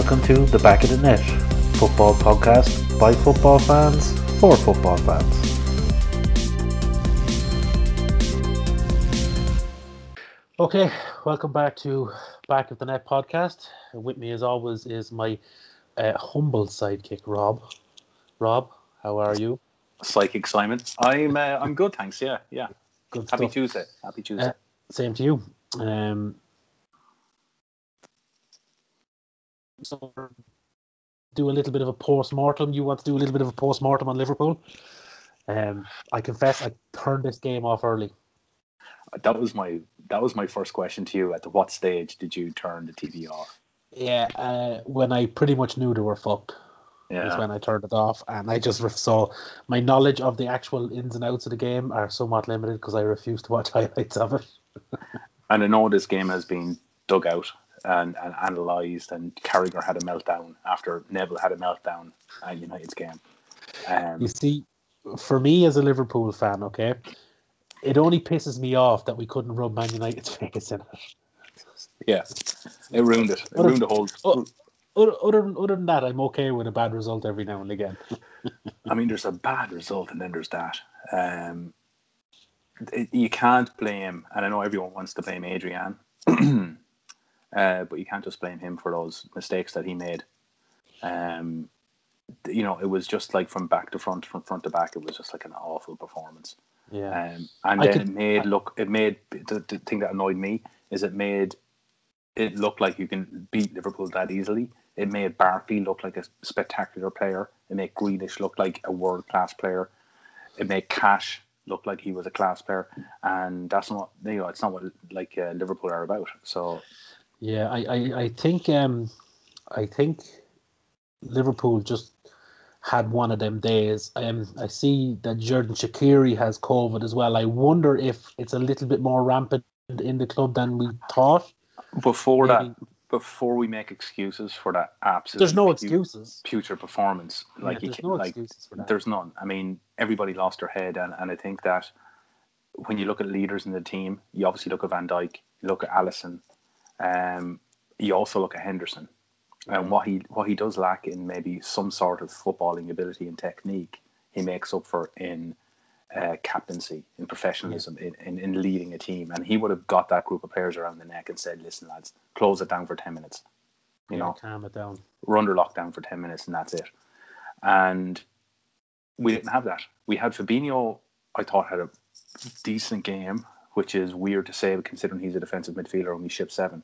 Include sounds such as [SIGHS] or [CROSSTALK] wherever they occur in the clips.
Welcome to the Back of the Net football podcast by football fans for football fans. Okay, welcome back to Back of the Net podcast. With me, as always, is my uh, humble sidekick, Rob. Rob, how are you? Psychic Simon. I'm uh, I'm good, thanks. Yeah, yeah. Good Happy stuff. Tuesday. Happy Tuesday. Uh, same to you. Um, so do a little bit of a post mortem. You want to do a little bit of a post mortem on Liverpool? Um, I confess, I turned this game off early. that was my that was my first question to you. At the what stage did you turn the TV off? Yeah, uh, when I pretty much knew they were fucked. is Yeah. when I turned it off, and I just ref- saw my knowledge of the actual ins and outs of the game are somewhat limited because I refuse to watch [LAUGHS] highlights of it. And I know this game has been dug out and, and analysed, and Carragher had a meltdown after Neville had a meltdown at United's game. Um, You see, for me as a Liverpool fan, okay, it only pisses me off that we couldn't rub Man United's [LAUGHS] face in it. yeah, it ruined it. It Other- ruined the whole. Oh. Other, other, than- other than that, I'm okay with a bad result every now and again. [LAUGHS] I mean, there's a bad result, and then there's that. Um, you can't blame, and I know everyone wants to blame Adrian, [CLEARS THROAT] uh, but you can't just blame him for those mistakes that he made. Um, you know, it was just like from back to front, from front to back, it was just like an awful performance. Yeah, Um, and I then could- it made look, it made the, the thing that annoyed me is it made it look like you can beat Liverpool that easily. It made Barkley look like a spectacular player. It made Grealish look like a world class player. It made Cash look like he was a class player, and that's not you know it's not what like uh, Liverpool are about. So yeah. I, I, I think, um, I think Liverpool just had one of them days. Um, I see that Xherdan Shaqiri has COVID as well. I wonder if it's a little bit more rampant in the club than we thought. before Maybe- that, before we make excuses for that absolute There's no excuses. future performance, Yeah, like you there's can, no like excuses for that. there's none. I mean, everybody lost their head, and, and I think that when you look at leaders in the team, you obviously look at Van Dijk, you look at Alisson, um, you also look at Henderson, and what he what he does lack in maybe some sort of footballing ability and technique, he makes up for in uh, captaincy, in professionalism, in, in, in leading a team, and he would have got that group of players around the neck and said, "Listen, lads, close it down for ten minutes." You Yeah, know, calm it down. we're under lockdown for 10 minutes and that's it. And we didn't have that. We had Fabinho, I thought, had a decent game, which is weird to say considering he's a defensive midfielder, only ship seven.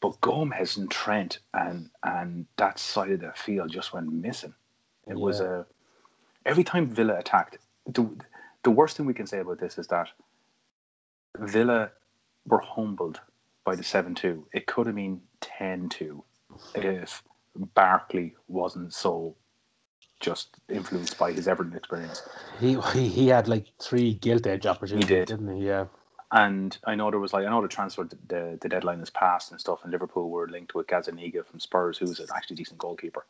But Gomez and Trent and and that side of the field just went missing. It was a every time Villa attacked. The, the worst thing we can say about this is that Villa were humbled by the 7 2. It could have been 10 2 if Barkley wasn't so just influenced by his Everton experience. He, he he had like three gilt edge opportunities, he did. didn't he? Yeah. And I know there was like I know the transfer the the deadline has passed and stuff, and Liverpool were linked with Gazzaniga from Spurs, who's an actually decent goalkeeper.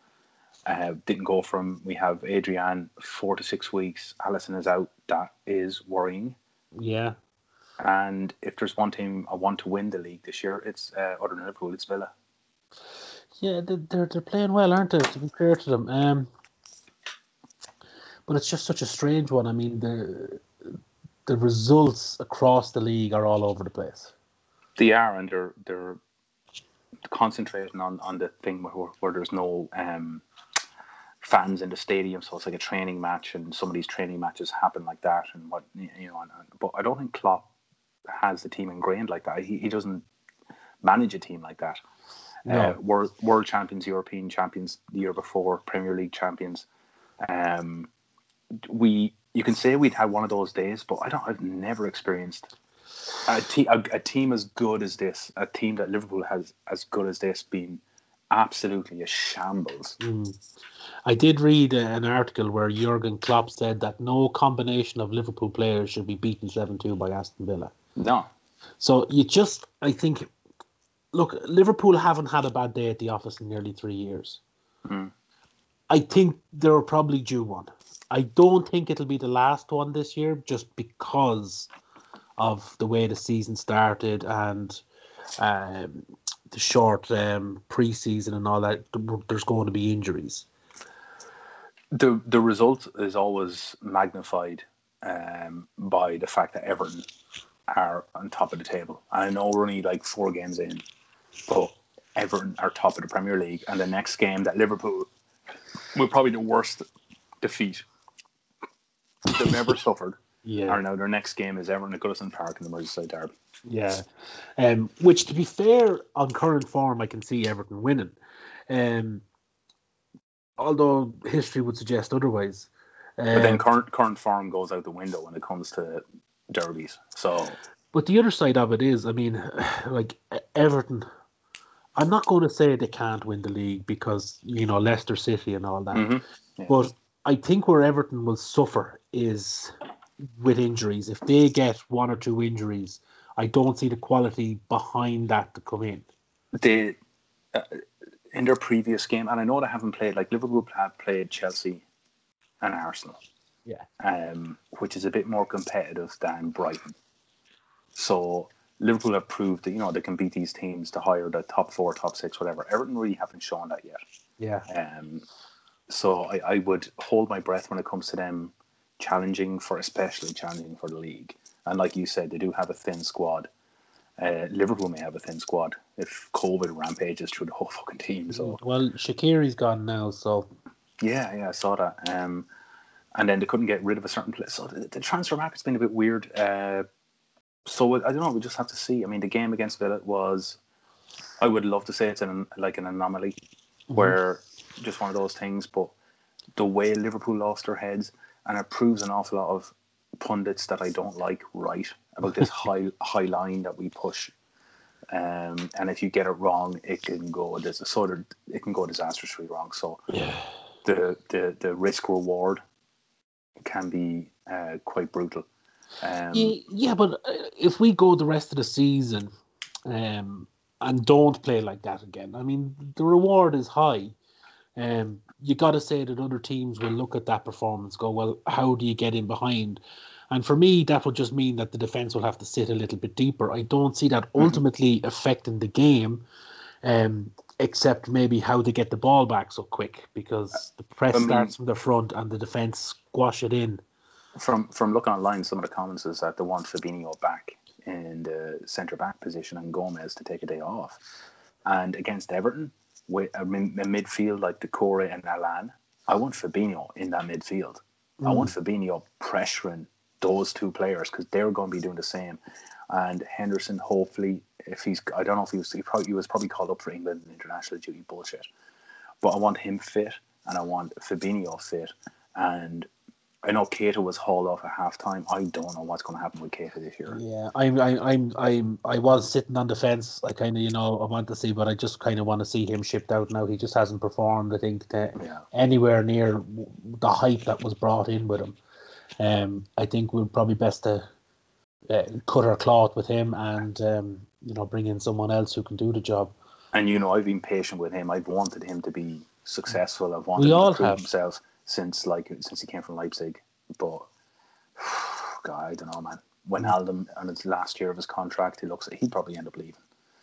Uh, didn't go from. We have Adrian four to six weeks. Alisson is out. That is worrying. Yeah. And if there's one team I want to win the league this year, it's uh, other than Liverpool, it's Villa. Yeah, they- they're they're playing well, aren't they? To be fair to them, um, but it's just such a strange one. I mean, the the results across the league are all over the place. They are, and they're they're concentrating on on the thing where, where there's no um, fans in the stadium, so it's like a training match, and some of these training matches happen like that, and what you know. And, and- but I don't think Klopp has the team ingrained like that. He he doesn't manage a team like that. No. Uh, world world champions, European champions the year before, Premier League champions. Um, we you can say we'd had one of those days, but I don't. I've never experienced a, te- a, a team as good as this, a team that Liverpool has as good as this, been absolutely a shambles. Mm. I did read uh, an article where Jurgen Klopp said that no combination of Liverpool players should be beaten seven two by Aston Villa. No, So you just, I think, look, Liverpool haven't had a bad day at the office in nearly three years. Mm. I think they're probably due one. I don't think it'll be the last one this year, just because of the way the season started and um, the short um, preseason and all that, there's going to be injuries. The the result is always magnified um, by the fact that Everton are on top of the table. I know we're only like four games in, but Everton are top of the Premier League, and the next game that Liverpool will probably the worst defeat they've ever [LAUGHS] suffered. Yeah. Are now their next game is Everton at Goodison Park in the Merseyside Derby. Yeah, um, which to be fair, on current form, I can see Everton winning. Um, although history would suggest otherwise. Um, But then current current form goes out the window when it comes to derbies. So But the other side of it is, I mean, [SIGHS] like Everton, I'm not going to say they can't win the league because you know Leicester City and all that. Mhm. Yeah. But I think where Everton will suffer is with injuries. If they get one or two injuries, I don't see the quality behind that to come in. they uh, in their previous game, and I know they haven't played like Liverpool have played Chelsea and Arsenal. Yeah. Um, which is a bit more competitive than Brighton. So Liverpool have proved that you know they can beat these teams to higher the top four, top six, whatever. Everton really haven't shown that yet. Yeah. Um, so I, I would hold my breath when it comes to them challenging for, especially challenging for the league. And like you said, they do have a thin squad. Uh, Liverpool may have a thin squad if COVID rampages through the whole fucking team. So Well, Shaqiri's gone now, so yeah, yeah, I saw that. Um, and then they couldn't get rid of a certain place. So the, the transfer market's been a bit weird. Uh, so I don't know. We just have to see. I mean, the game against Villa was. I would love to say it's an like an anomaly, where just one of those things. But the way Liverpool lost their heads, and it proves an awful lot of pundits that I don't like. Right about this [LAUGHS] high high line that we push. Um, and if you get it wrong, it can go. There's a sort of it can go disastrously wrong. So yeah. the the, the risk reward can be uh, quite brutal. Um, Yeah, yeah, but uh, if we go the rest of the season um, and don't play like that again, I mean, the reward is high. Um, you got to say that other teams will look at that performance, go, well, how do you get in behind? And for me, that will just mean that the defense will have to sit a little bit deeper. I don't see that ultimately affecting the game, um, except maybe how they get the ball back so quick because the press I mean- starts from the front and the defense squash it in. from from looking online, some of the comments is that they want Fabinho back in the centre back position and Gomez to take a day off. And against Everton, with a, midfield like Doucouré and Allan, I want Fabinho in that midfield. I want mm. Fabinho pressuring those two players because they're going to be doing the same. And Henderson, hopefully, if he's, I don't know if he was, he, probably, he was probably called up for England in international duty bullshit. But I want him fit and I want Fabinho fit. And I know Keita was hauled off at halftime. I don't know what's going to happen with Keita this year. Yeah, I'm, I'm, I'm, I'm, I was sitting on the fence. I kind of, you know, I want to see, but I just kind of want to see him shipped out now. He just hasn't performed. I think to Yeah. anywhere near the hype that was brought in with him. Um, I think we're probably best to uh, cut our cloth with him and um, you know bring in someone else who can do the job. And you know, I've been patient with him. I've wanted him to be successful. I've wanted We him all to prove have. himself since like since he came from Leipzig. But [SIGHS] God, I don't know, man. Wijnaldum on his last year of his contract, he looks he'd probably end up leaving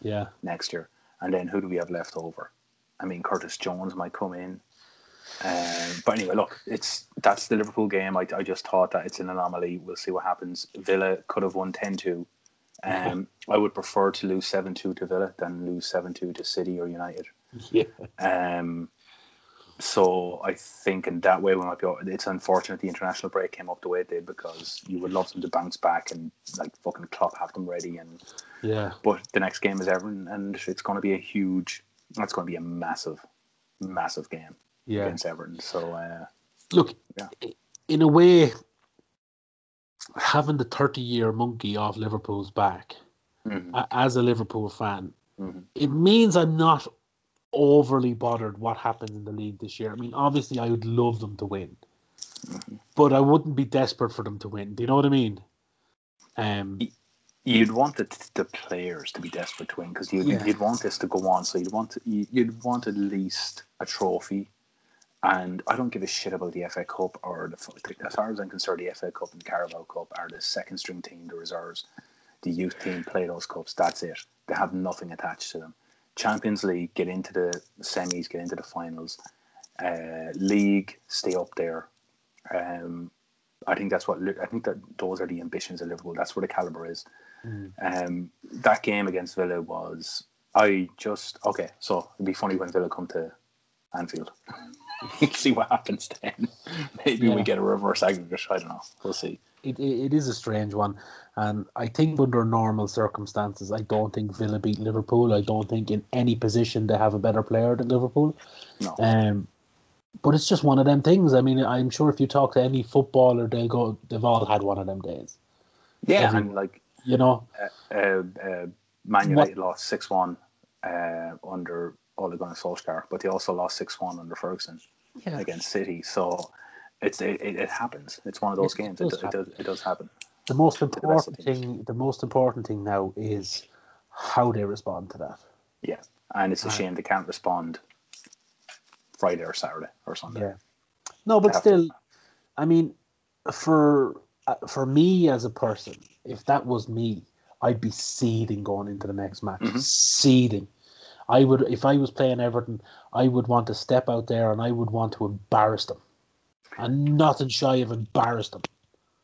Yeah, next year. And then who do we have left over? I mean, Curtis Jones might come in. Um, but anyway, look, it's that's the Liverpool game. I, I just thought that it's an anomaly. We'll see what happens. Villa could have won 10 2. Um, [LAUGHS] I would prefer to lose 7 2 to Villa than lose 7 2 to City or United. yeah, Um, so I think in that way we might be. It's unfortunate the international break came up the way it did because you would love them to bounce back and like fucking Klopp have them ready. And yeah. but the next game is Everton, and it's going to be a huge. That's going to be a massive, massive game Yeah. against Everton. So uh, Look, Yeah. in a way, having the thirty-year monkey off Liverpool's back mhm, as a Liverpool fan, mhm. it means I'm not overly bothered what happens in the league this year. I mean, obviously, I would love them to win, but I wouldn't be desperate for them to win. Do you know what I mean? Um, you'd want the, the players to be desperate to win because you'd, Yeah. you'd want this to go on. So you'd want you- you'd want at least a trophy. And I don't give a shit about the FA Cup or the as far as I'm concerned, the FA Cup and the Carabao Cup are the second string team, the reserves, the youth team play those cups. That's it. They have nothing attached to them. Champions League, get into the semis, get into the finals. Uh, league, stay up there. Um, I think that's what I think that those are the ambitions of Liverpool. That's where the caliber is. Mm. Um, that game against Villa was I just okay. So it'd be funny when Villa come to Anfield. [LAUGHS] see what happens then. [LAUGHS] Maybe yeah. we get a reverse aggregate. I don't know. We'll see. It, it, it is a strange one, and I think under normal circumstances, I don't think Villa beat Liverpool. I don't think in any position they have a better player than Liverpool. No. Um, but it's just one of them things. I mean, I'm sure if you talk to any footballer, they'll go, they've all had one of them days. Yeah, Every, and like you know, uh, uh, uh, Man United what? lost six one uh, under Ole Gunnar Solskjaer, but they also lost six one under Ferguson yeah. against City. So it's it, it, happens. It's one of those it games. Does it, does it does happen. The most important the thing, the most important thing now is how they respond to that. Yeah, and it's a shame they can't respond Friday or Saturday or Sunday. Yeah. No, but still, to. I mean, for uh, for me as a person, if that was me, I'd be seething going into the next match. Mm-hmm. Seething. I would, if I was playing Everton, I would want to step out there and I would want to embarrass them, and nothing shy of embarrass them.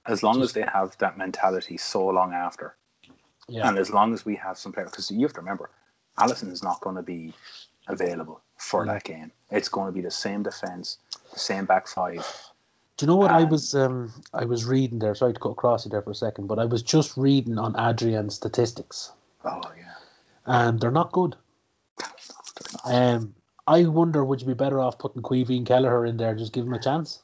As long Just, as they have that mentality so long after, yeah. and as long as we have some players, because you have to remember, Alisson is not going to be available for yeah. that game. It's going to be the same defense, the same back five. Do you know what I was um, I was reading there? Sorry to cut across you there for a second, but I was just reading on Adrian's statistics. Oh yeah, and they're not good. Um, I wonder, would you be better off putting Caoimhín Kelleher in there? Just give him a chance.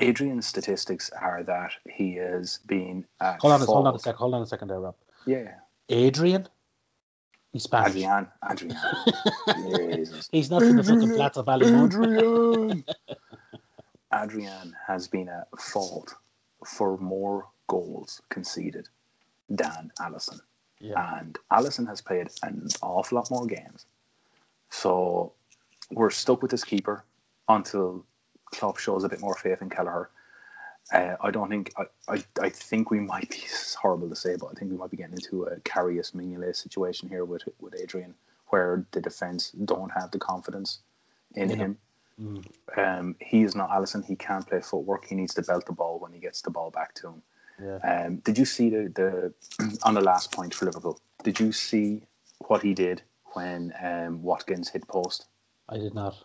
Adrian's statistics are that he has been. hold uh, on, a, hold on a sec. Hold on a second there, Rob. Yeah. Adrian. He's Spanish. Adrian. Adrian. [LAUGHS] He's not in the fucking flats of Adrian. [LAUGHS] Adrian has been at fault for more goals conceded than Alisson. Yeah. And Alisson has played an awful lot more games. So we're stuck with this keeper until Klopp shows a bit more faith in Kelleher. Uh, I don't think I, I, I think we might be [LAUGHS] horrible to say, but I think we might be getting into a Karius Mignolet situation here with with Adrian, where the defense don't have the confidence in yeah. him. Mm. Um, he is not Alisson. He can't play footwork. He needs to belt the ball when he gets the ball back to him. Yeah. Um, did you see the, the [CLEARS THROAT] on the last point for Liverpool? Did you see what he did when um, Watkins hit post? I did not.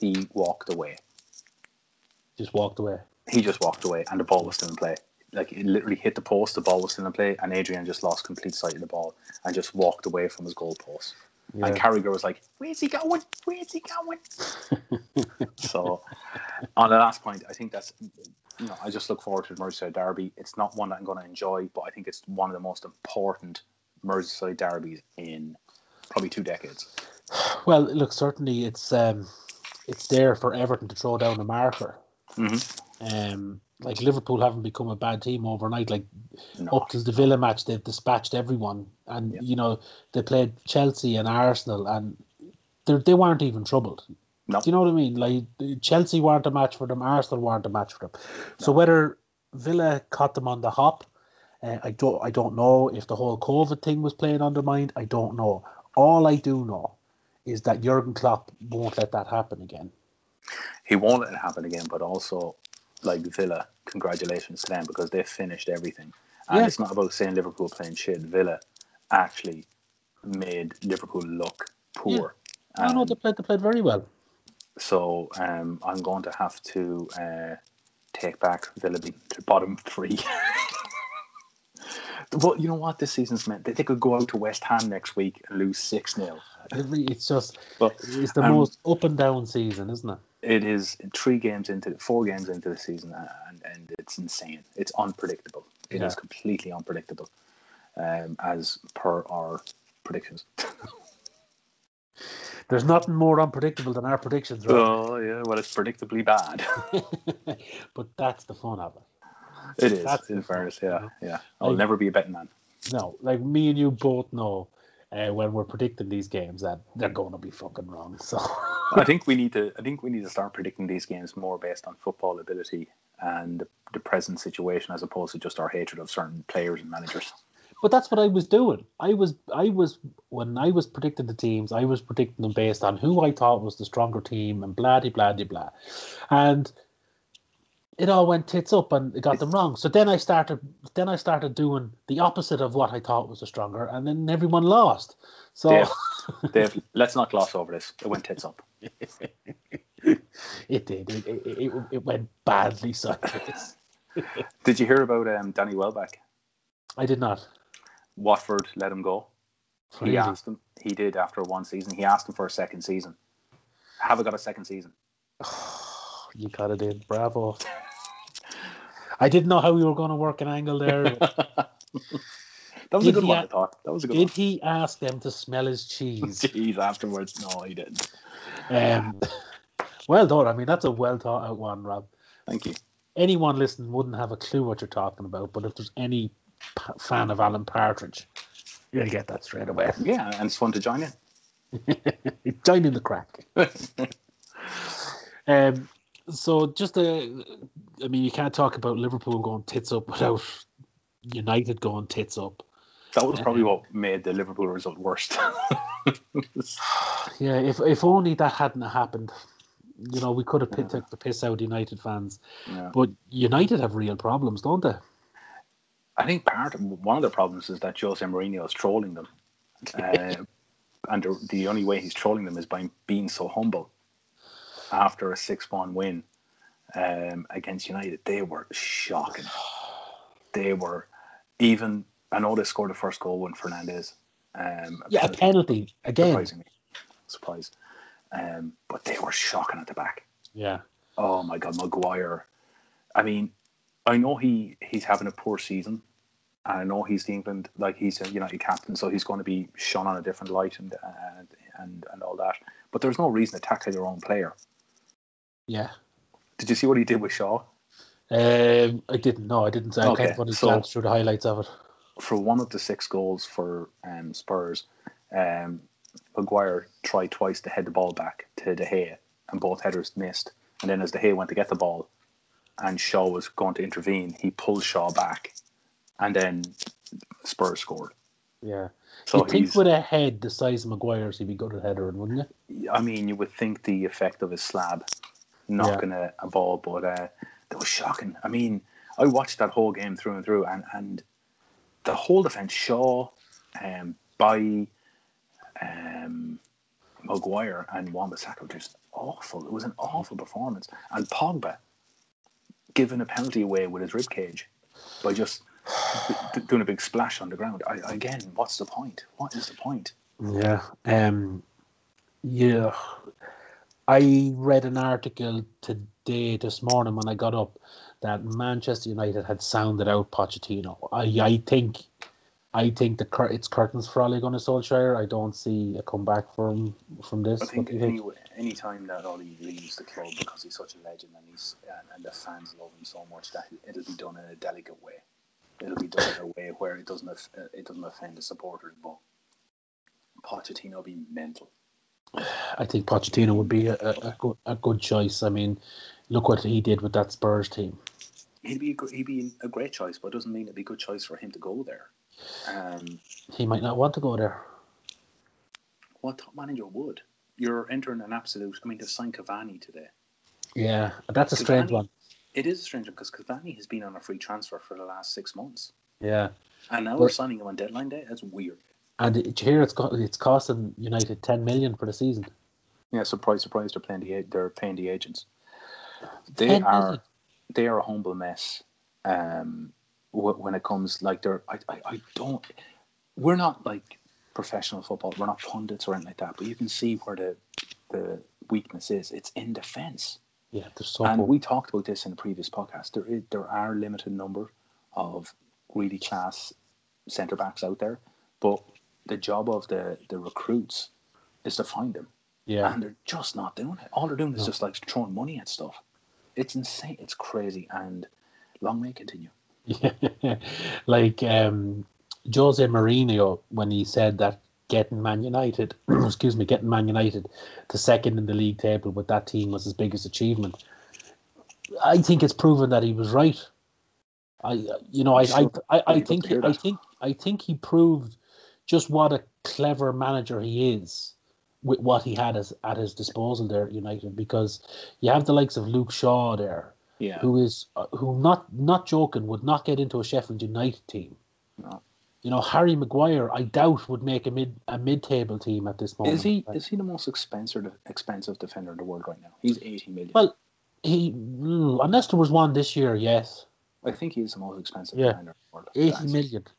He walked away. Just walked away he just walked away and the ball was still in play. Like it literally hit the post, the ball was still in play, and Adrian just lost complete sight of the ball and just walked away from his goal post. Yeah. And Carragher was like, "Where's he going? Where's he going?" [LAUGHS] so, on the last point, I think that's you know I just look forward to the Merseyside derby. It's not one that I'm going to enjoy, but I think it's one of the most important Merseyside derbies in probably two decades. Well, look, certainly it's um, it's there for Everton to throw down a marker. Mm-hmm. Um, like Liverpool haven't become a bad team overnight. Like no. up to the Villa match, they've dispatched everyone, and yeah. you know they played Chelsea and Arsenal, and they they weren't even troubled. No. Do you know what I mean? Like Chelsea weren't a match for them, Arsenal weren't a match for them. No. So whether Villa caught them on the hop, uh, I don't I don't know if the whole COVID thing was playing on their mind. I don't know. All I do know is that Jurgen Klopp won't let that happen again. He won't let it happen again, but also like Villa, congratulations to them because they finished everything. And yeah. it's not about saying Liverpool playing shit. Villa actually made Liverpool look poor. Yeah. Um, no, they played. They played very well. So um, I'm going to have to uh, take back Villa being to bottom three. [LAUGHS] but you know what? This season's meant they, they could go out to West Ham next week and lose six 0 It's just but, it's the um, most up and down season, isn't it? it is three games into four games into the season and, and it's insane it's unpredictable It yeah. is completely unpredictable um, as per our predictions [LAUGHS] there's nothing more unpredictable than our predictions right? oh yeah well it's predictably bad [LAUGHS] but that's the fun of it it is that's in fairness yeah yeah i'll like, never be a betting man no like me and you both know uh, when we're predicting these games that they're going to be fucking wrong so [LAUGHS] I think we need to. I think we need to start predicting these games more based on football ability and the present situation, as opposed to just our hatred of certain players and managers. but that's what I was doing. I was I was when I was predicting the teams, I was predicting them based on who I thought was the stronger team and blah de blah de blah. And it all went tits up and it got them wrong. So then I started then I started doing the opposite of what I thought was the stronger and then everyone lost. So Dave, [LAUGHS] Dave, let's not gloss over this. It went tits up. [LAUGHS] it did. It, it, it, it went badly sideways. [LAUGHS] Did you hear about um, Danny Welbeck? I did not. Watford let him go. Really? He asked him. He did after one season. He asked him for a second season. Haven't got a second season. [SIGHS] [SIGHS] you got it in. Bravo. I didn't know how we were going to work an angle there. [LAUGHS] that was Did a good one. a- I thought that was a good Did he ask them to smell his cheese? [LAUGHS] Jeez, afterwards, no, he didn't. Um, well done. I mean, that's a well thought out one, Rob. Thank you. Anyone listening wouldn't have a clue what you're talking about, but if there's any p- fan of Alan Partridge, you'll get that straight away. Yeah, and it's fun to join in. [LAUGHS] Join in the crack. Um, so just a, I mean, you can't talk about Liverpool going tits up without United going tits up. That was probably what made the Liverpool result worst. [LAUGHS] Yeah, if if only that hadn't happened, you know, we could have Yeah. took the piss out United fans. yeah. But United have real problems, don't they? I think part of, one of the problems is that Jose Mourinho is trolling them, [LAUGHS] uh, and the, the only way he's trolling them is by being so humble. After a six-one win um, against United, they were shocking. They were even. I know they scored the first goal when Fernandes. Um, Yeah, a penalty again. surprisingly, surprise. Um, but they were shocking at the back. Yeah, Oh my God, Maguire. I mean, I know he he's having a poor season, and I know he's the England like he's a United captain, so he's going to be shone on a different light and and and, and all that. But there's no reason to tackle your own player. Yeah. Did you see what he did with Shaw? Um, I didn't know. I didn't. I Okay, kind of only so- glanced through the highlights of it. For one of the six goals for um, Spurs, um, Maguire tried twice to head the ball back to De Gea, and both headers missed. And then as De Gea went to get the ball, and Shaw was going to intervene, he pulled Shaw back, and then Spurs scored. Yeah. So You'd think with a head the size of Maguire's, he'd be good at headering, wouldn't you? I mean, you would think the effect of his slab knocking a, a ball, but uh, that was shocking. I mean, I watched that whole game through and through, and, and the whole defense, Shaw, um, by um, Maguire and Wan-Bissaka were just awful. It was an awful performance, and Pogba giving a penalty away with his rib cage by just doing a big splash on the ground. I, again, what's the point? What is the point? Yeah. Um. Yeah. I read an article today, this morning, when I got up, that Manchester United had sounded out Pochettino. I, I think, I think the cur- it's curtains for Ole Gunnar Solskjaer. I don't see a comeback from from this. I think think? any any time that Ollie leaves the club because he's such a legend and he's and, and the fans love him so much that it'll be done in a delicate way. It'll be done in a way where it doesn't it doesn't offend the supporters. But Pochettino will be mental. I think Pochettino would be a, a, a good a good choice. I mean, look what he did with that Spurs team. He'd be a, he'd be a great choice, but it doesn't mean it'd be a good choice for him to go there. Um, He might not want to go there. what top manager would? You're entering an absolute. I mean, to sign Cavani today. Yeah, that's a strange one. It is a strange one because Cavani has been on a free transfer for the last six months, Yeah. and now But- we're signing him on deadline day. That's weird. And it, here it's got it's costing United ten million for the season. Yeah, surprise, surprise. They're playing the they're paying the agents. They 10 are million. they are a humble mess. Um, when it comes like they're I, I I don't. We're not like professional football. We're not pundits or anything like that. But you can see where the the weakness is. It's in defence. Yeah, they're so And we talked about this in the previous podcast. There is there are a limited number of really class centre backs out there, but the job of the the recruits is to find them yeah. and they're just not doing it. All they're doing is No. just like throwing money at stuff. It's insane. It's crazy, and long may continue. Yeah, [LAUGHS] like um, Jose Mourinho when he said that getting Man United, [CLEARS THROAT] excuse me, getting Man United to second in the league table with that team was his biggest achievement. I think it's proven that he was right. I, you know, I, I. I, I think, I think, I think he proved just what a clever manager he is with what he had as, at his disposal there at United because you have the likes of Luke Shaw there, Yeah. who is uh, who not not joking would not get into a Sheffield United team. No. You know Harry Maguire, I doubt would make a mid a mid table team at this moment. Is he is he the most expensive expensive defender in the world right now? He's eighty million. Well, he mm, unless there was one this year, yes, I think he's the most expensive Yeah. defender in the world. eighty That's-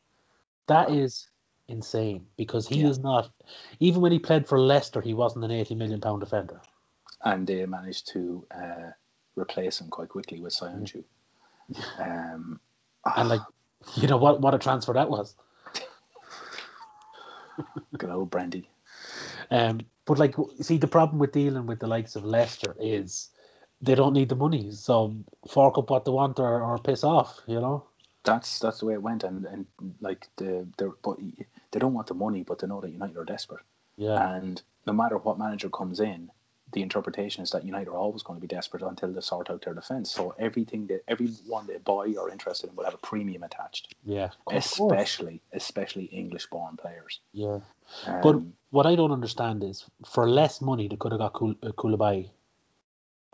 That Wow. is insane because he Yeah. is not. Even when he played for Leicester, he wasn't an eighty million pound defender. And they managed to uh, replace him quite quickly with Söyüncü. [LAUGHS] Um, And like, you know what? What a transfer that was. [LAUGHS] good old Brandy. Um, but like, see, the problem with dealing with the likes of Leicester is they don't need the money, so fork up what they want or, or piss off. You know. That's that's the way it went, and and like the the but they don't want the money, but they know that United are desperate, Yeah. and no matter what manager comes in, the interpretation is that United are always going to be desperate until they sort out their defense. So everything that everyone they buy or interested in will have a premium attached, yeah. Of course. especially especially English-born players. Yeah. Um, But what I don't understand is, for less money, they could have got Kul- uh, Koulibaly.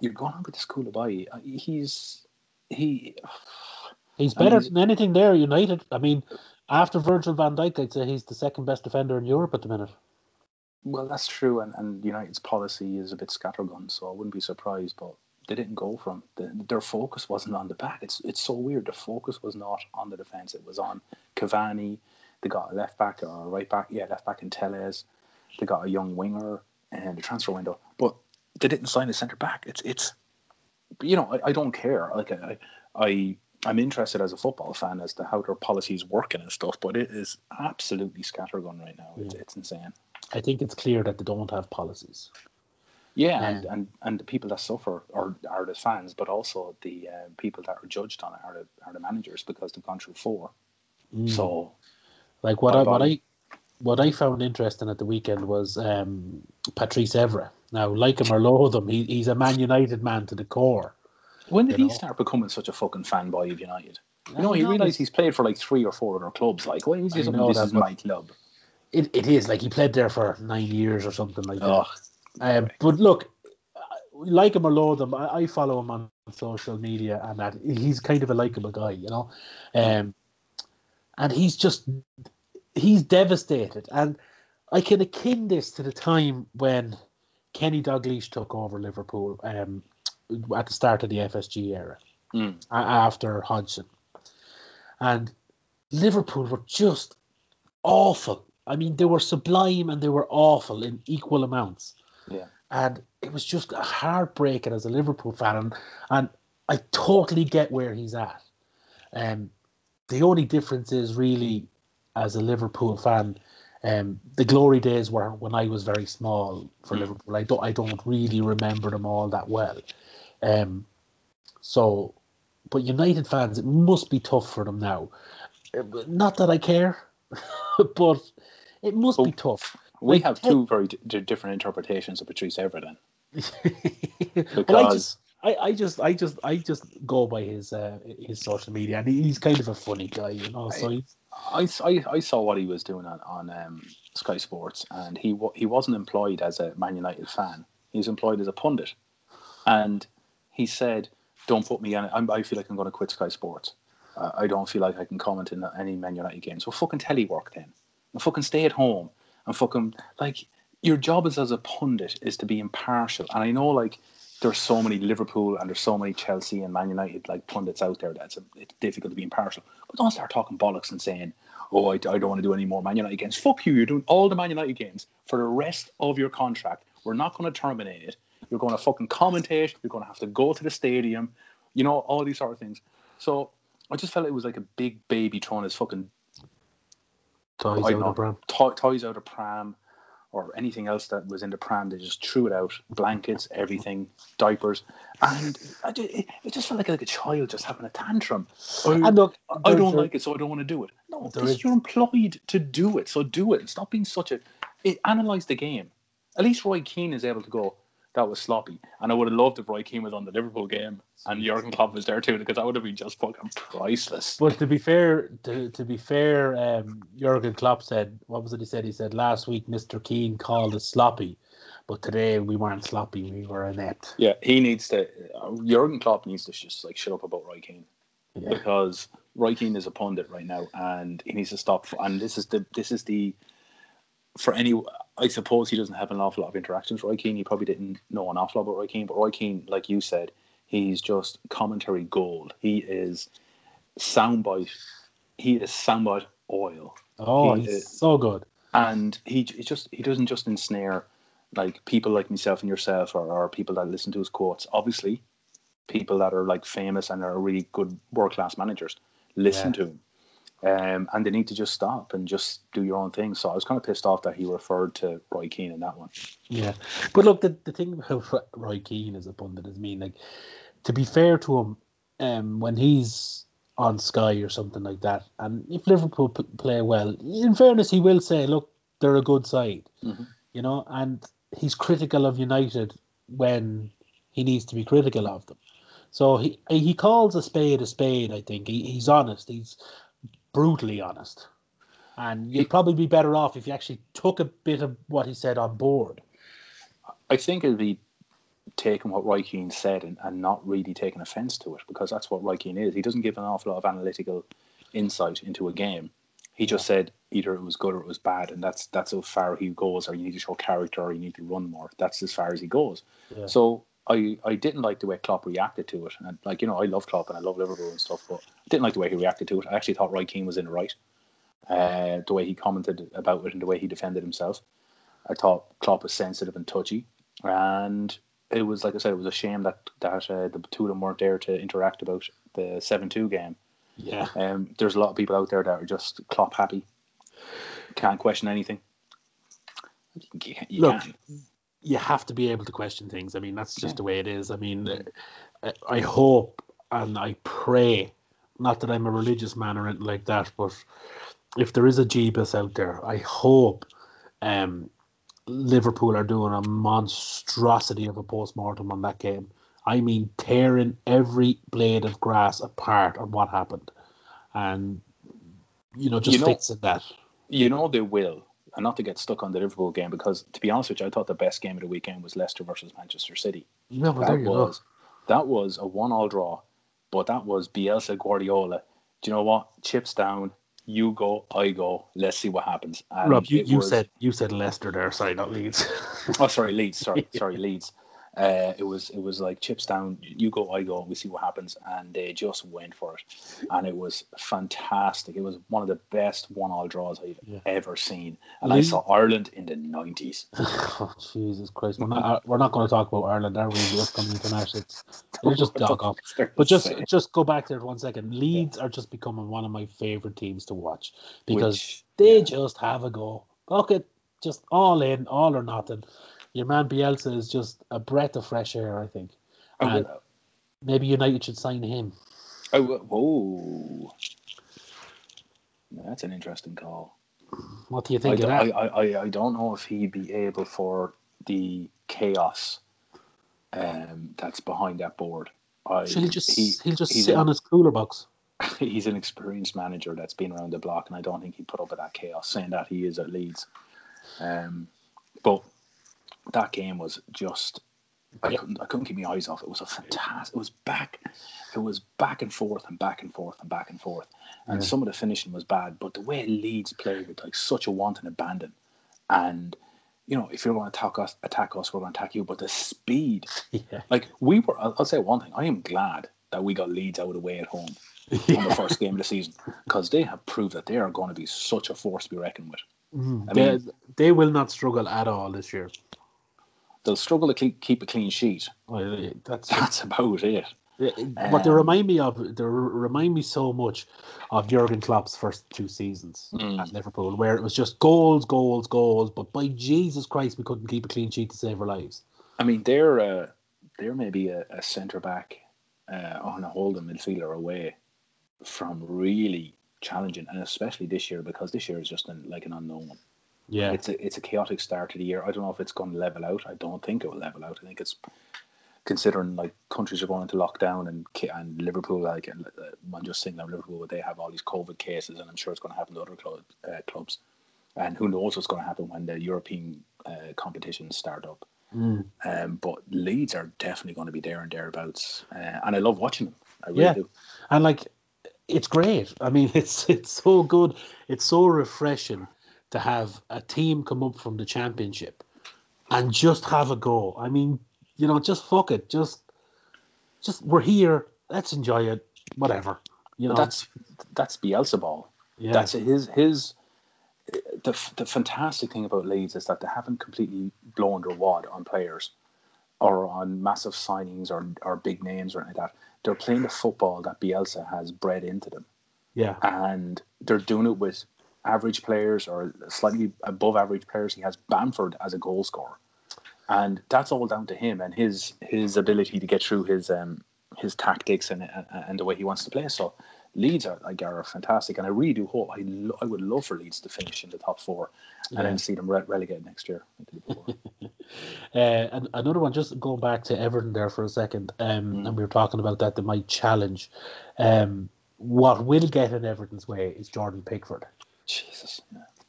you're going on with this Koulibaly. Uh, He's he. [SIGHS] He's better than anything there, United. I mean, after Virgil van Dijk, I'd say he's the second best defender in Europe at the minute. Well, that's true, and, and United's policy is a bit scattergun, so I wouldn't be surprised. But they didn't go from the, their focus wasn't on the back. It's it's so weird. The focus was not on the defense. It was on Cavani. They got a left back or a right back. Yeah, left back in Telles. They got a young winger and the transfer window, but they didn't sign a centre back. It's it's you know I, I don't care. Like I I I'm interested as a football fan as to how their policies working and stuff, but it is absolutely scattergun right now. It's, Yeah. it's insane. I think it's clear that they don't have policies. Yeah, Yeah. and, and and the people that suffer are are the fans, but also the uh, people that are judged on it are the are the managers because they've gone through four. Mm. So Like what I what I what I found interesting at the weekend was um, Patrice Evra. Now, like him or loathe him, he, he's a Man United man to the core. When did You he know. start becoming such a fucking fanboy of United? You know, he realised he's played for like three or four other clubs. Like, why is he This is my club. It, it is like he played there for nine years or something like that. Um, but look, like him or loathe him, I, I follow him on social media, and that he's kind of a likable guy, you know. Um, and he's just he's devastated, and I can akin this to the time when Kenny Dalglish took over Liverpool um, at the start of the FSG era Mm. after Hodgson, and Liverpool were just awful. I mean, they were sublime and they were awful in equal amounts. Yeah. And it was just heartbreaking as a Liverpool fan, and, and I totally get where he's at. Um, the only difference is really, as a Liverpool fan, um, the glory days were when I was very small for Mm. Liverpool. I don't, I don't really remember them all that well. Um, so, but United fans, it must be tough for them now. Uh, Not that I care, [LAUGHS] but it must be Oh, tough. We Like, have two very d- different interpretations of Patrice Evra then. [LAUGHS] I Because just, I, I just, I just, I just go by his uh, his social media, and he's kind of a funny guy, you know. So I, I- I saw what he was doing on, on um, Sky Sports, and he he wasn't employed as a Man United fan. He was employed as a pundit, and he said, "Don't put me on. I'm, I feel like I'm going to quit Sky Sports. Uh, I don't feel like I can comment in any Man United games. So fucking telework then, and fucking stay at home, and fucking like your job is as a pundit is to be impartial. And I know like." There's so many Liverpool and there's so many Chelsea and Man United like pundits out there that it's, it's difficult to be impartial. But don't start talking bollocks and saying, oh, I, I don't want to do any more Man United games. Fuck you. You're doing all the Man United games for the rest of your contract. We're not going to terminate it. You're going to fucking commentate. You're going to have to go to the stadium. You know, all these sort of things. So I just felt it was like a big baby throwing his fucking toys out know. of pram. to- toys out of pram or anything else that was in the pram. They just threw it out. Blankets, everything, diapers. And it, it just felt like, like a child just having a tantrum. And look, I don't there- like it, so I don't want to do it. No, this, you're employed to do it, so do it. Stop being such a. It, analyze the game. At least Roy Keane is able to go. That was sloppy. And I would have loved if Roy Keane was on the Liverpool game and Jurgen Klopp was there too, because that would have been just fucking priceless. But to be fair, to, to be fair, um, Jurgen Klopp said, what was it he said? He said last week Mr. Keane called us sloppy, but today we weren't sloppy, we were inept. Yeah, he needs to. Uh, Jurgen Klopp needs to just like shut up about Roy Keane Yeah. because Roy Keane is a pundit right now, and he needs to stop. And this is the this is the for any. I suppose he doesn't have an awful lot of interactions. with Roy Keane, he probably didn't know an awful lot about Roy Keane, but Roy Keane, like you said, he's just commentary gold. He is soundbite. He is soundbite oil. Oh, He he's is- so good. and he, he just he doesn't just ensnare like people like myself and yourself or, or people that listen to his quotes obviously people that are like famous and are really good world class managers listen Yeah. to him um, and they need to just stop and just do your own thing so i was kind of pissed off that he referred to roy keane in that one Yeah, but look, the, the thing about Roy Keane as a pundit is, I mean, like, to be fair to him, um, when he's on Sky or something like that, and if Liverpool p- play well, in fairness, he will say, look, they're a good side, Mhm. you know, and he's critical of United when he needs to be critical of them. So he he calls a spade a spade. I think he, he's honest. He's brutally honest, and you'd probably be better off if you actually took a bit of what he said on board. i think it'd be taking what keane said and, and not really taking offense to it because that's what keane is he doesn't give an awful lot of analytical insight into a game he just said either it was good or it was bad, and that's that's how far he goes. Or you need to show character, or you need to run more. That's as far as he goes. Yeah. So I I didn't like the way Klopp reacted to it, and like you know I love Klopp and I love Liverpool and stuff, but I didn't like the way he reacted to it. I actually thought Roy Keane was in the right. Uh, the way he commented about it and the way he defended himself, I thought Klopp was sensitive and touchy, and it was like I said, it was a shame that that uh, the two of them weren't there to interact about the seven two game. Yeah. Um, there's a lot of people out there that are just Klopp happy, can't question anything. You can. You Look, can. You have to be able to question things. I mean, that's just the way it is. I mean, uh, I hope and I pray, not that I'm a religious man or anything like that, but if there is a Jeebus out there, I hope um, Liverpool are doing a monstrosity of a post mortem on that game. I mean, tearing every blade of grass apart on what happened, and you know, just You know- fixing that. You know they will, and not to get stuck on the Liverpool game because to be honest with you, I thought the best game of the weekend was Leicester versus Manchester City. No, but that there you go. was that was a one-all draw, but that was Bielsa Guardiola. Do you know what? Chips down. You go, I go. Let's see what happens. And Rob, you, you was- said you said Leicester there, sorry, not Leeds. Oh, sorry, Leeds. Sorry, [LAUGHS] sorry, Leeds. Uh, it was it was like chips down. You go, I go. We see what happens, and they just went for it, and it was fantastic. It was one of the best one-all draws I've Yeah. ever seen, and I saw Ireland in the nineties. [LAUGHS] oh, Jesus Christ! We're not, we're not going to talk about Ireland. Are we? The upcoming internationals. You just [LAUGHS] dog off. But just just go back there for one second. Leeds are just becoming one of my favorite teams to watch because Which- they yeah. just have a go. Look at just all in, all or nothing. Your man Bielsa is just a breath of fresh air. I think I and- maybe United should sign him. Oh, whoa, that's an interesting call. What do you think d- of I, that? I, I- I don't know if he'd be able for the chaos um, that's behind that board. I, he'll just he- he'll just he's sit in- on his cooler box. [LAUGHS] he's an experienced manager that's been around the block, and I don't think he'd put up with that chaos. Saying that he is at Leeds, um, but that game was just I Yeah. couldn't I couldn't keep my eyes off. It was a fantastic. It was back, it was back and forth and back and forth and back and forth, and Yeah. some of the finishing was bad. But the way Leeds played with like such a want and abandon, and you know if you're going to attack us, attack us, we're going to attack you. But the speed, [LAUGHS] Yeah. like we were, I'll, I'll say one thing. I am glad that we got Leeds out of the way at home on the first game of the season because they have proved that they are going to be such a force to be reckoned with. Mhm. I they, mean- they will not struggle at all this year. They'll struggle to keep, keep a clean sheet. Well, That's [LAUGHS] That's about it. what they Um, remind me of. They remind me so much of Jurgen Klopp's first two seasons Mm. at Liverpool, where it was just goals, goals, goals. But by Jesus Christ, we couldn't keep a clean sheet to save our lives. I mean, they're uh, they're maybe a, a centre back uh, on a holding midfielder away from really challenging, and especially this year because this year is just an, like an unknown. Yeah. It's a it's a chaotic start to the year. I don't know if it's going to level out. I don't think it will level out. I think it's considering like countries are going into lockdown and and Liverpool like and uh, I'm just saying that Liverpool they have all these COVID cases and I'm sure it's going to happen to other club, uh, clubs and who knows what's going to happen when the European uh, competitions start up. Mm. Um, but Leeds are definitely going to be there and thereabouts, uh, and I love watching them. I really Yeah. do. and like it's great. I mean, [LAUGHS] it's it's so good. It's so refreshing to have a team come up from the championship and just have a go. I mean, you know, just fuck it. Just just we're here. Let's enjoy it. Whatever. You know. But that's that's Bielsa ball. yeah. That's his his. The, the fantastic thing about Leeds is that they haven't completely blown their wad on players or on massive signings or, or big names or anything like that. They're playing the football that Bielsa has bred into them. yeah. and they're doing it with average players or slightly above average players. He has Bamford as a goal scorer, and that's all down to him and his his ability to get through his um his tactics and and, and the way he wants to play. So Leeds are like are fantastic, and I really do hope I, lo- I would love for Leeds to finish in the top four and Yeah. then see them re- relegated next year. into [LAUGHS] the. Uh, and another one, just going back to Everton there for a second, um, and we were talking about that they might challenge. Um, what will get in Everton's way is Jordan Pickford. Jesus.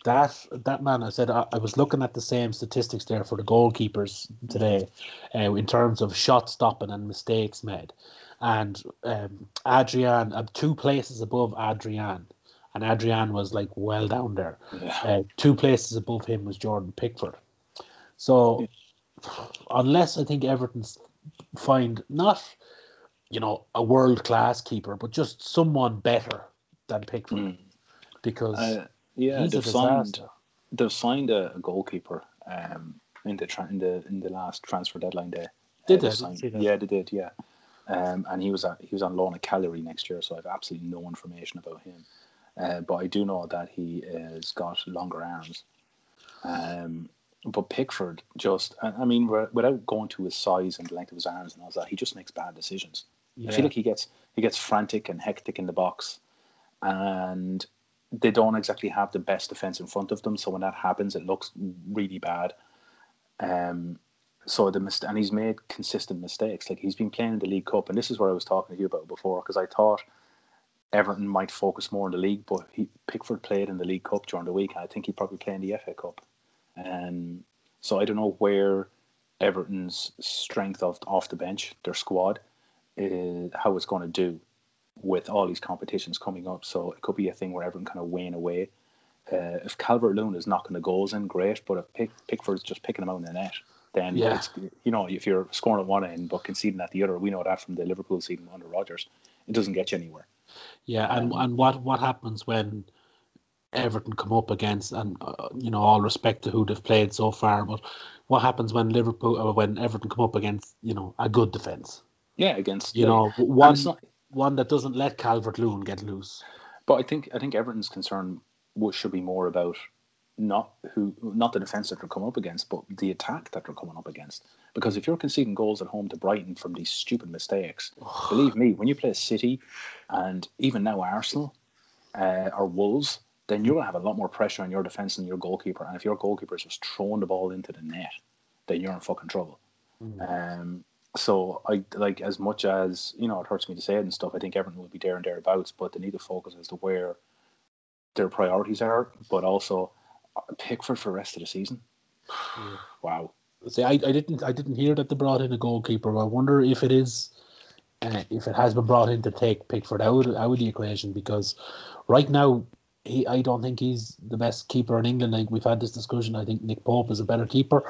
That that man, I said I, I was looking at the same statistics there for the goalkeepers today, uh, in terms of shot stopping and mistakes made, and um, Adrian, uh, two places above Adrian, and Adrian was like well down there. yeah. Uh, two places above him was Jordan Pickford. So, unless I think Everton's find not, you know, a world class keeper, but just someone better than Pickford, Mm. Because Uh, yeah, he's they've signed they've signed a, a goalkeeper um, in the tra- in the in the last transfer deadline day. Did Uh, they? I signed- Yeah, they did. Yeah, um, and he was at, he was on loan at Cagliari next year, so I've absolutely no information about him. Uh, but I do know that he has got longer arms. Um, but Pickford just, I I mean, without going to his size and the length of his arms and all that, he just makes bad decisions. yeah, I feel like he gets he gets frantic and hectic in the box, and they don't exactly have the best defense in front of them. So when that happens, it looks really bad. Um, so the mist- and he's made consistent mistakes. Like he's been playing in the League Cup, and this is what I was talking to you about before, because I thought Everton might focus more on the league, but he Pickford played in the League Cup during the week, and I think he'd probably play in the FA Cup. Um, so I don't know where Everton's strength of off the bench, their squad, is, how it's going to do with all these competitions coming up. So it could be a thing where everyone kind of wane away. Uh, if Calvert Lewin is knocking the goals in, great. But if Pick, Pickford's just picking them out in the net, then Yeah. it's you know if you're scoring at one end but conceding at the other, we know that from the Liverpool season under Rodgers, it doesn't get you anywhere. yeah, and um, and what what happens when Everton come up against, and uh, you know, all respect to who they've played so far, but what happens when Liverpool, uh, when Everton come up against, you know, a good defense, Yeah, against you like- know, one it's not- one that doesn't let Calvert Lewin get loose. But I think I think Everton's concern should be more about not who not the defense that they're coming up against, but the attack that they're coming up against. Because if you're conceding goals at home to Brighton from these stupid mistakes, believe me, when you play City and even now Arsenal uh, or Wolves, then you're gonna have a lot more pressure on your defense than your goalkeeper. And if your goalkeeper is just throwing the ball into the net, then you're in fucking trouble. Um, so I like as much as you know it hurts me to say it and stuff. I think Everton will be there and thereabouts, but they need to focus as to where their priorities are. But also uh, Pickford for the rest of the season. [SIGHS] Wow. See, I, I didn't I didn't hear that they brought in a goalkeeper. I wonder if it is uh, if it has been brought in to take Pickford out out of the equation because right now he I don't think he's the best keeper in England. Like we've had this discussion. I think Nick Pope is a better keeper,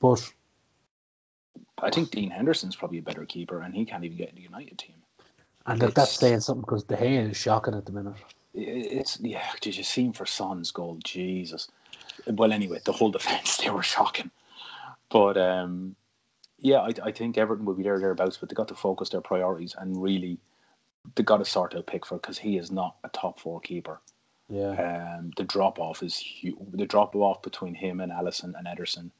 but I think Dean Henderson's probably a better keeper, and he can't even get in the United team. and that, that's saying something because De Gea is shocking at the minute. It's yeah. Did you see him for Son's goal? Jesus. Well, anyway, the whole defense [LAUGHS] they were shocking. But um, yeah, I, I think Everton will be there thereabouts, but they got to focus their priorities and really they got to sort out Pickford because he is not a top four keeper. Yeah, Um, the drop off is huge. The drop off between him and Alisson and Ederson,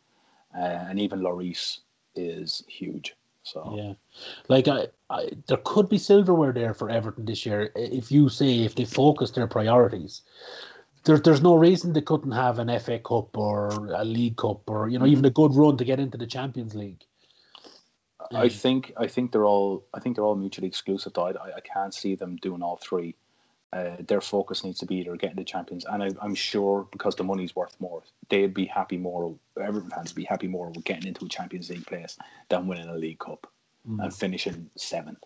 uh, and even Lloris is huge. So yeah. Like I, I, there could be silverware there for Everton this year if you say if they focus their priorities. There, there's no reason they couldn't have an FA Cup or a League Cup or you know even a good run to get into the Champions League. I Um, think I think they're all I think they're all mutually exclusive. Though I, I can't see them doing all three. Uh, their focus needs to be either getting the champions, and I, I'm sure because the money's worth more, they'd be happy more. Everton fans would be happy more with getting into a Champions League place than winning a League Cup Mm. and finishing seventh.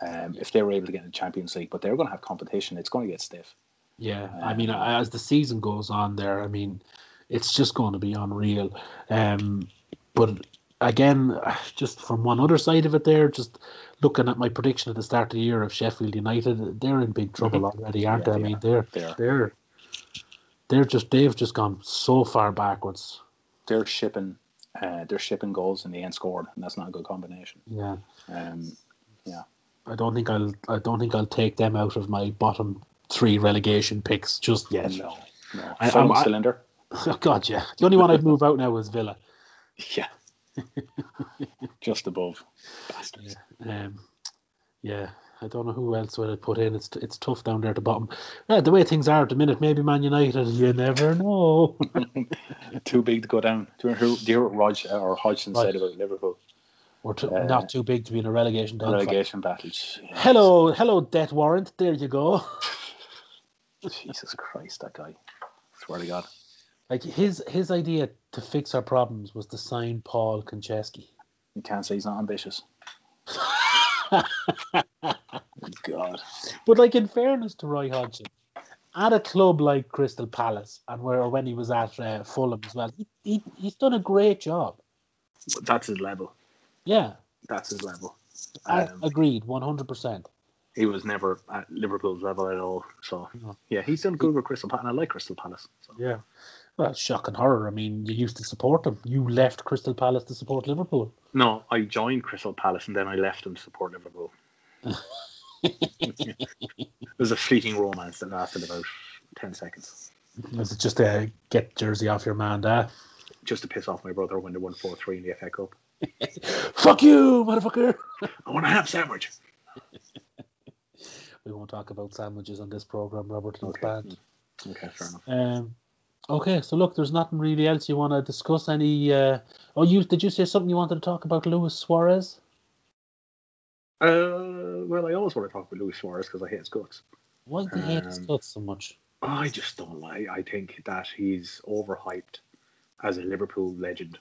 Um, if they were able to get in the Champions League, but they're going to have competition, it's going to get stiff. Yeah, I mean, as the season goes on, there, I mean, it's just going to be unreal. Um, but again, just from one other side of it, there, just looking at my prediction at the start of the year of Sheffield United, they're in big trouble already, aren't Yeah, they? I mean, they're They are. they're they're just they've just gone so far backwards. They're shipping, uh, they're shipping goals and they ain't scored, and that's not a good combination. Yeah, Um, yeah, I don't think I'll I don't think I'll take them out of my bottom three relegation picks just yet. no, no. I- Fulham I'm- I- cylinder. [LAUGHS] Oh God, yeah. The only one I'd move out now is Villa. [LAUGHS] Yeah. [LAUGHS] Just above. Bastards. Um, yeah, I don't know who else would I put in. It's it's tough down there at the bottom. Yeah, the way things are at the minute, maybe Man United. You never know. [LAUGHS] Too big to go down. Do you hear, do you hear what Rog or Hodgson Right. said about Liverpool? Too, Uh, not too big to be in a relegation dogfight. Relegation battles. Yeah. Hello, hello, debt warrant. There you go. [LAUGHS] Jesus Christ, that guy. Swear to God. Like his his idea to fix our problems was to sign Paul Konchesky. You can't say he's not ambitious. [LAUGHS] God. But like in fairness to Roy Hodgson, at a club like Crystal Palace and where when he was at uh, Fulham as well, he, he he's done a great job. That's his level. Yeah, That's his level. I Um, agreed, one hundred percent. he was never at Liverpool's level at all. So, No. yeah, he's done good with Crystal Palace, and I like Crystal Palace. So. Yeah. Well, shock and horror. I mean, you used to support them. You left Crystal Palace to support Liverpool. No, I joined Crystal Palace and then I left them to support Liverpool. [LAUGHS] it was a fleeting romance that lasted about 10 seconds. Was it just to get jersey off your man, Dad? Just to piss off my brother when they won 4 3 in the FA Cup. [LAUGHS] Fuck you, motherfucker! I want a ham sandwich. We won't talk about sandwiches on this program, Robert. It's Okay. banned. Okay, fair enough. Um, okay, so look, there's nothing really else you want to discuss. Any? Uh, oh, you did you say something you wanted to talk about Luis Suarez? Uh, well, I always want to talk about Luis Suarez because I hate his guts. Why do you hate his Um, guts so much? I just don't like. I think that he's overhyped as a Liverpool legend.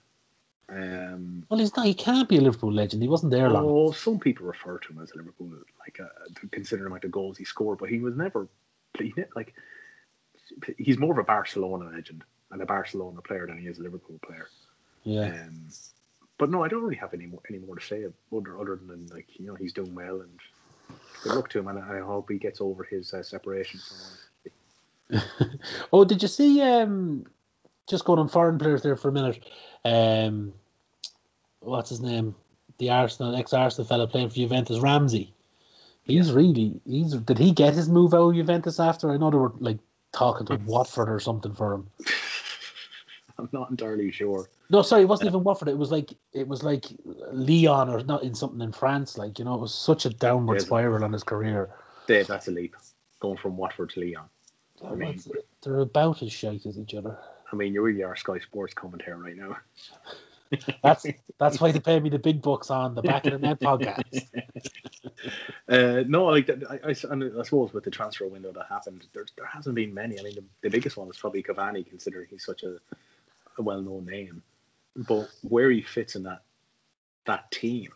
Um, Well, he's not. He can't be a Liverpool legend. He wasn't there long. oh, some people refer to him as a Liverpool, like uh, to consider him like the goals he scored, but he was never. He, like he's more of a Barcelona legend and a Barcelona player than he is a Liverpool player. Yeah. Um, but no, I don't really have any more, any more to say other other than like you know he's doing well and good luck to him, and I hope he gets over his uh, separation from. [LAUGHS] oh, did you see? Um, just going on foreign players there for a minute. Um, what's his name? The Arsenal ex-Arsenal fellow playing for Juventus, Ramsey. He's really he's. Did he get his move out of Juventus after? I know they were like talking to [LAUGHS] Watford or something for him. [LAUGHS] I'm not entirely sure. No, sorry, it wasn't even Watford. It was like it was like Leon or not in something in France. Like you know, it was such a downward spiral on his career. Dave, that's a leap. Going from Watford to Leon. I mean, They're about as shite as each other. I mean, you really are Sky Sports commentator right now. [LAUGHS] That's that's why they pay me the big bucks on the back of the net podcast. [LAUGHS] Uh, no, like I, I, I suppose with the transfer window that happened, there, there hasn't been many. I mean, the, the biggest one is probably Cavani, considering he's such a, a well-known name. But where he fits in that that team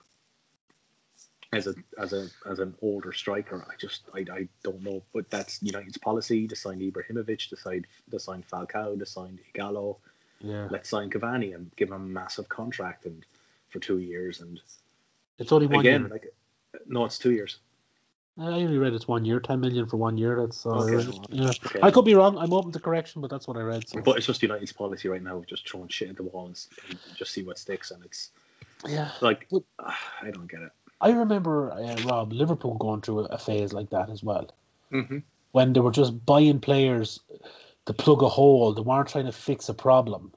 as a as a as an older striker, I just I, I don't know. But that's United's policy to sign Ibrahimovic, to sign to sign Falcao, to sign Ighalo. Yeah, Let's sign Cavani and give him a massive contract and for two years. And it's only one again, year. like no, it's two years. I only read it's one year, ten million for one year. That's. I Okay. Yeah, Okay. I could be wrong. I'm open to correction, but that's what I read. So. But it's just United's policy right now, of just throwing shit at the wall and, and just see what sticks. And it's yeah, like, But- ah, I don't get it. I remember uh, Rob Liverpool going through a phase like that as well. Mm-hmm. when they were just buying players to plug a hole. They weren't trying to fix a problem.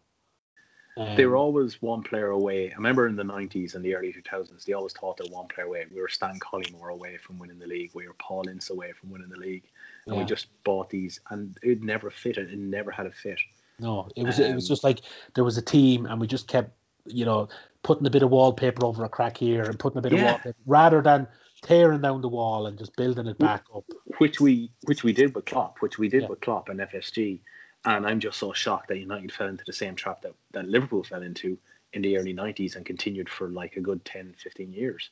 Um, They were always one player away. I remember in the 90s and the early 2000s, they always thought they're one player away. We were Stan Collymore away from winning the league. We were Paul Ince away from winning the league. and we just bought these, and it never fitted. It never had a fit. No, it was it was Um, just like there was a team, and we just kept, you know, putting a bit of wallpaper over a crack here and putting a bit of wallpaper rather than tearing down the wall and just building it back up. which we which we did with Klopp, which we did Yeah. with Klopp and FSG, and I'm just so shocked that United fell into the same trap that, that Liverpool fell into in the early 90s and continued for like a good 10, 15 years.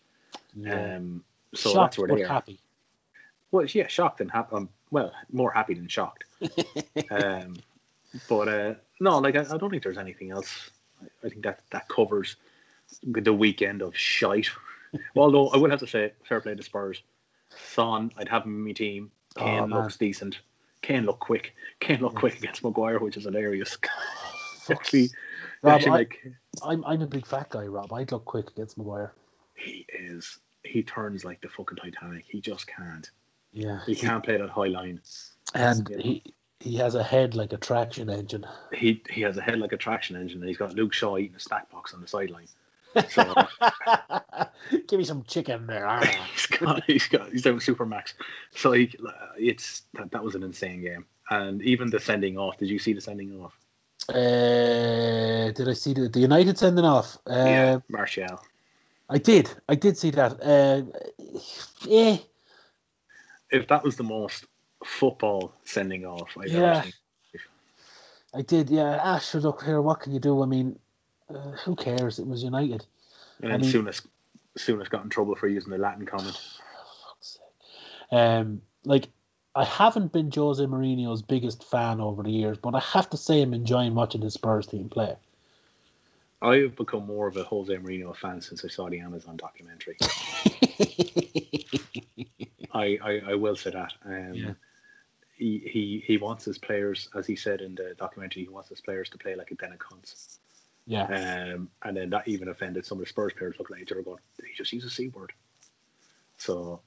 Yeah. Um, so Shocked, that's where they are. happy. Well, yeah, shocked and happy. Um, well, more happy than shocked. [LAUGHS] um, but uh, no, like I, I don't think there's anything else. I, I think that that covers the weekend of shite. [LAUGHS] Although I will have to say, fair play to Spurs. Son, I'd have him in my team. Oh, Kane man. looks decent. Kane look quick. Kane look quick against Maguire, which is hilarious. [LAUGHS] Actually, Rob, actually, I- like I'm I'm a big fat guy, Rob. I'd look quick against Maguire. he is. He turns like the fucking Titanic. He just can't. Yeah. He can't play that high line. And Yeah. he he has a head like a traction engine. He he has a head like a traction engine, and he's got Luke Shaw eating a snack box on the sideline. So [LAUGHS] Give me some chicken there. ah. [LAUGHS] he's got he's got he's doing super max. So he, it's that, that was an insane game, and even the sending off. Did you see the sending off? Uh, did I see the, the United sending off? Uh, yeah, Martial. I did. I did see that. Uh, yeah, If that was the most football sending off I've Yeah. I did. Yeah. Ah, sure. Look here. What can you do? I mean, uh, who cares? It was United. And I then mean- Soonest Soonest got in trouble for using the Latin comment. Fuck's sake. Um, like I haven't been Jose Mourinho's biggest fan over the years, but I have to say I'm enjoying watching his Spurs team play. I have become more of a Jose Mourinho fan since I saw the Amazon documentary. [LAUGHS] I, I, I will say that. Um, Yeah. he, he he wants his players, as he said in the documentary, he wants his players to play like a den of cunts. Yeah. Um, and then that even offended some of the Spurs players. Look like they were going, he just use a c word? So,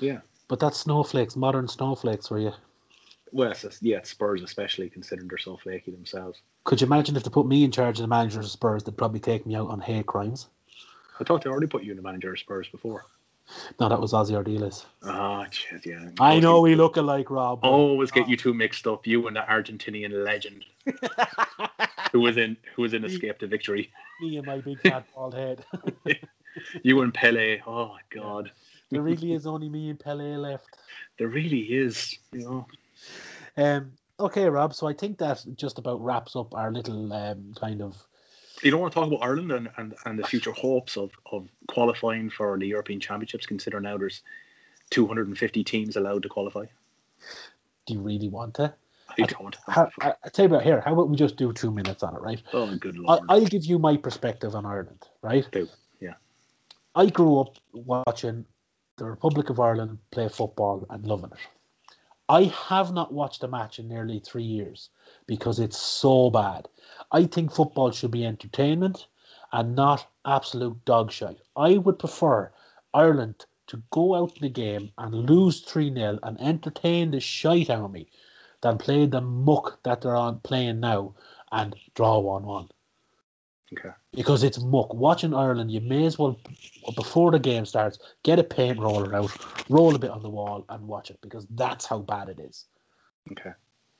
yeah. But that's snowflakes, modern snowflakes for you. Well, it's yeah, Spurs especially considering they're so flaky themselves. Could you imagine if they put me in charge of the manager of Spurs, they'd probably take me out on hate crimes? I thought they already put you in the manager of Spurs before. No, that was Ossie Ardiles. Ah, shit, yeah. I know we look alike, Rob. always get you two mixed up. You and the Argentinian legend [LAUGHS] who was in who was in Escape to Victory. me and my big fat [LAUGHS] bald head. [LAUGHS] You and Pele. Oh my God, there really is only me and Pele left. there really is. You know, Um, okay, Rob. So I think that just about wraps up our little um, kind of. You don't want to talk about Ireland and, and, and the future hopes of, of qualifying for the European Championships. Consider now there's 250 teams allowed to qualify. Do you really want to? I don't. How, I, I tell you about here. How about we just do two minutes on it, right? oh, good I, lord. I'll give you my perspective on Ireland, right? Do, yeah. I grew up watching the Republic of Ireland play football and loving it. I have not watched a match in nearly three years because it's so bad. I think football should be entertainment and not absolute dog shit. I would prefer Ireland to go out in the game and lose 3 0 and entertain the shite out of me than play the muck that they're on playing now and draw 1 1 Okay. because it's muck. Watching Ireland, you may as well before the game starts get a paint roller out, roll a bit on the wall, and watch it because that's how bad it is. Okay.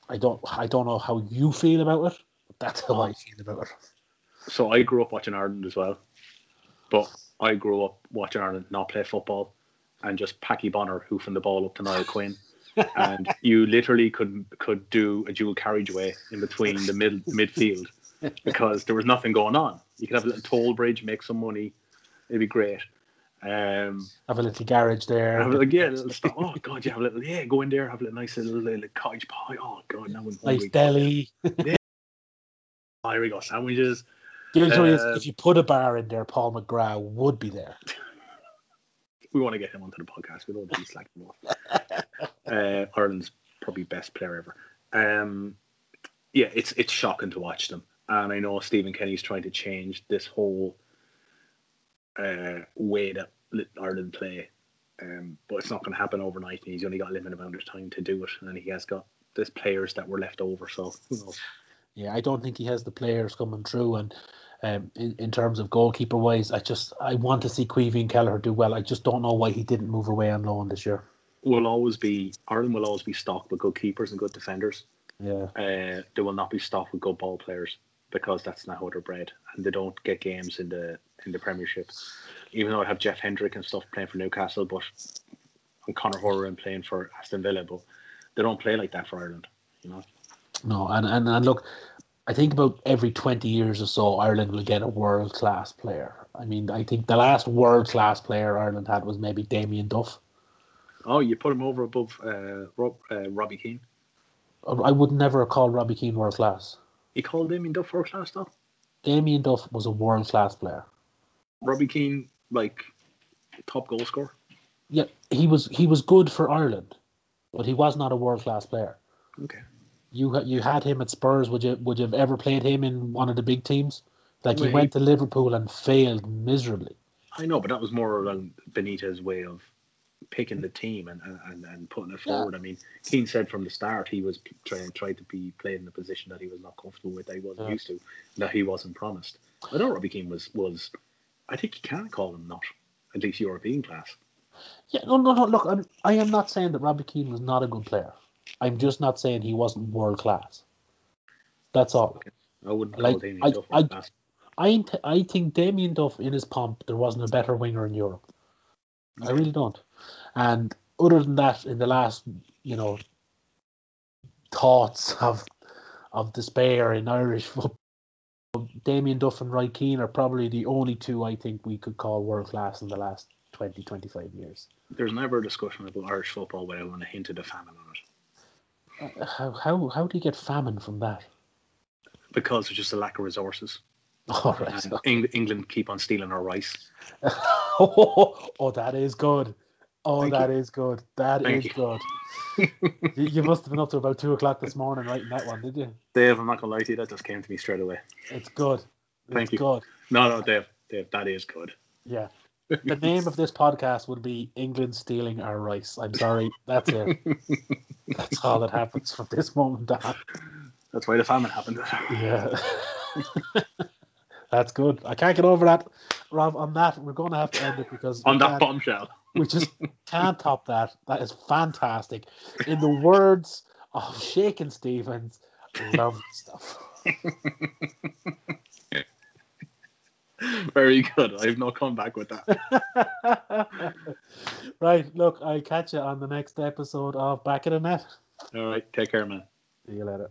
I don't, I don't know how you feel about it, but that's how I oh. feel about it. So I grew up watching Ireland as well, but I grew up watching Ireland not play football and just Packie Bonner hoofing the ball up to Niall Quinn. and [LAUGHS] you literally could could do a dual carriageway in between the mid midfield [LAUGHS] because there was nothing going on. You could have a little toll bridge, make some money. It'd be great. Um, Have a little garage there. have a little, yeah, a little stuff. Oh god, you have a little yeah, go in there, have a little nice little, little cottage pie. Oh god, now nice hungry. deli. Oh, [LAUGHS] here we go, sandwiches. Thing Uh, if you put a bar in there, Paul McGrath would be there. [LAUGHS] we want to get him onto the podcast. We don't want to be slacking him off. uh, Ireland's probably best player ever. Um, yeah, it's it's shocking to watch them, and I know Stephen Kenny's trying to change this whole uh, way that Ireland play, um, but it's not going to happen overnight. And he's only got a limited amount of time to do it, and he has got there's players that were left over. So who knows? Yeah, I don't think he has the players coming through, and um, in, in terms of goalkeeper wise, I just I want to see Queevy and Kelleher do well. I just don't know why he didn't move away on loan this year. will always be Ireland will always be stocked with good keepers and good defenders. Yeah. Uh, they will not be stocked with good ball players because that's not how they're bred, and they don't get games in the in the Premiership. Even though I have Jeff Hendrick and stuff playing for Newcastle, but and Conor Hourihane playing for Aston Villa, but they don't play like that for Ireland. You know. No, and, and, and look, I think about every 20 years or so, Ireland will get a world class player. I mean, I think the last world class player Ireland had was maybe Damien Duff. Oh, you put him over above uh, Rob, uh, Robbie Keane. I would never call Robbie Keane world class. You called Damien Duff world class though. Damien Duff was a world class player. Robbie Keane, like top goal scorer. Yeah, he was he was good for Ireland, but he was not a world class player. Okay. You you had him at Spurs. Would you would you have ever played him in one of the big teams? Like he Well, he- went to Liverpool and failed miserably. I know, but that was more than Benitez' way of picking the team and, and, and putting it Yeah. forward. I mean, Keane said from the start he was trying tried to be played in a position that he was not comfortable with, that he wasn't Yeah. used to, that he wasn't promised. I know Robbie Keane was was. I think you can call him not at least European class. Yeah, no, no, no. Look, I'm, I am not saying that Robbie Keane was not a good player. I'm just not saying he wasn't world class. That's all. I wouldn't call Like, Damien I- Duff I- class. I I think Damien Duff in his pomp there wasn't a better winger in Europe. I really don't. And other than that, in the last you know thoughts of of despair in Irish [LAUGHS] football, Damien Duff and Roy Keane are probably the only two I think we could call world class in the last 20, 25 years. There's never a discussion about Irish football without a hint of the famine on it Uh, How how how do you get famine from that? because there's just a lack of resources. [LAUGHS] All right. Eng- England keep on stealing our rice. [LAUGHS] oh, that is good. Oh, Thank that is good. That is Thank you. good. [LAUGHS] you, you must have been up to about two o'clock this morning writing that one, did you? Dave, I'm not gonna lie to you, that just came to me straight away. It's good. It's Thank you. good. No, no, Dave, Dave, that is good. Yeah. [LAUGHS] The name of this podcast would be England stealing our rice. I'm sorry. That's it. [LAUGHS] That's all that happens from this moment on. That's why the famine happened. Yeah. That's good. I can't get over that. Rob, on that, we're going to have to end it because On that bombshell. [LAUGHS] we just [LAUGHS] can't top that. That is fantastic. In the words of Shakin Stevens, love stuff. [LAUGHS] Very good. I have no comeback with that. right, look, I'll catch you on the next episode of Back of the Net. All right, take care, man. See you later.